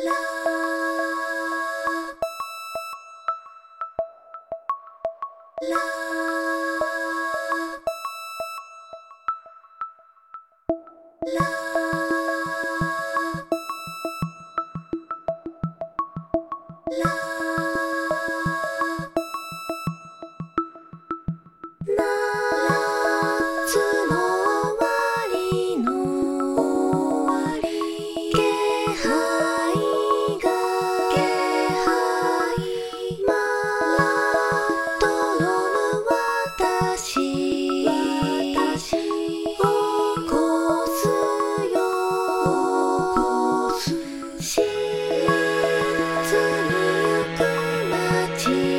夏 see.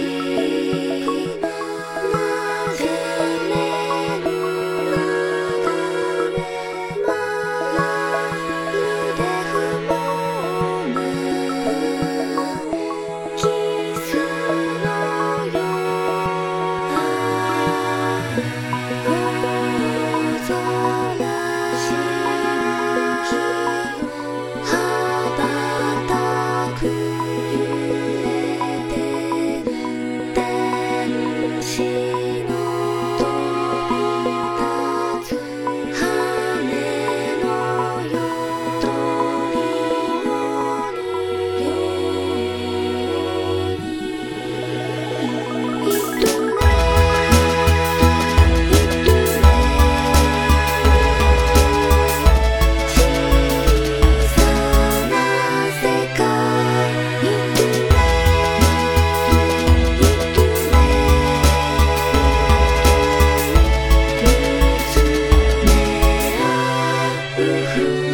아!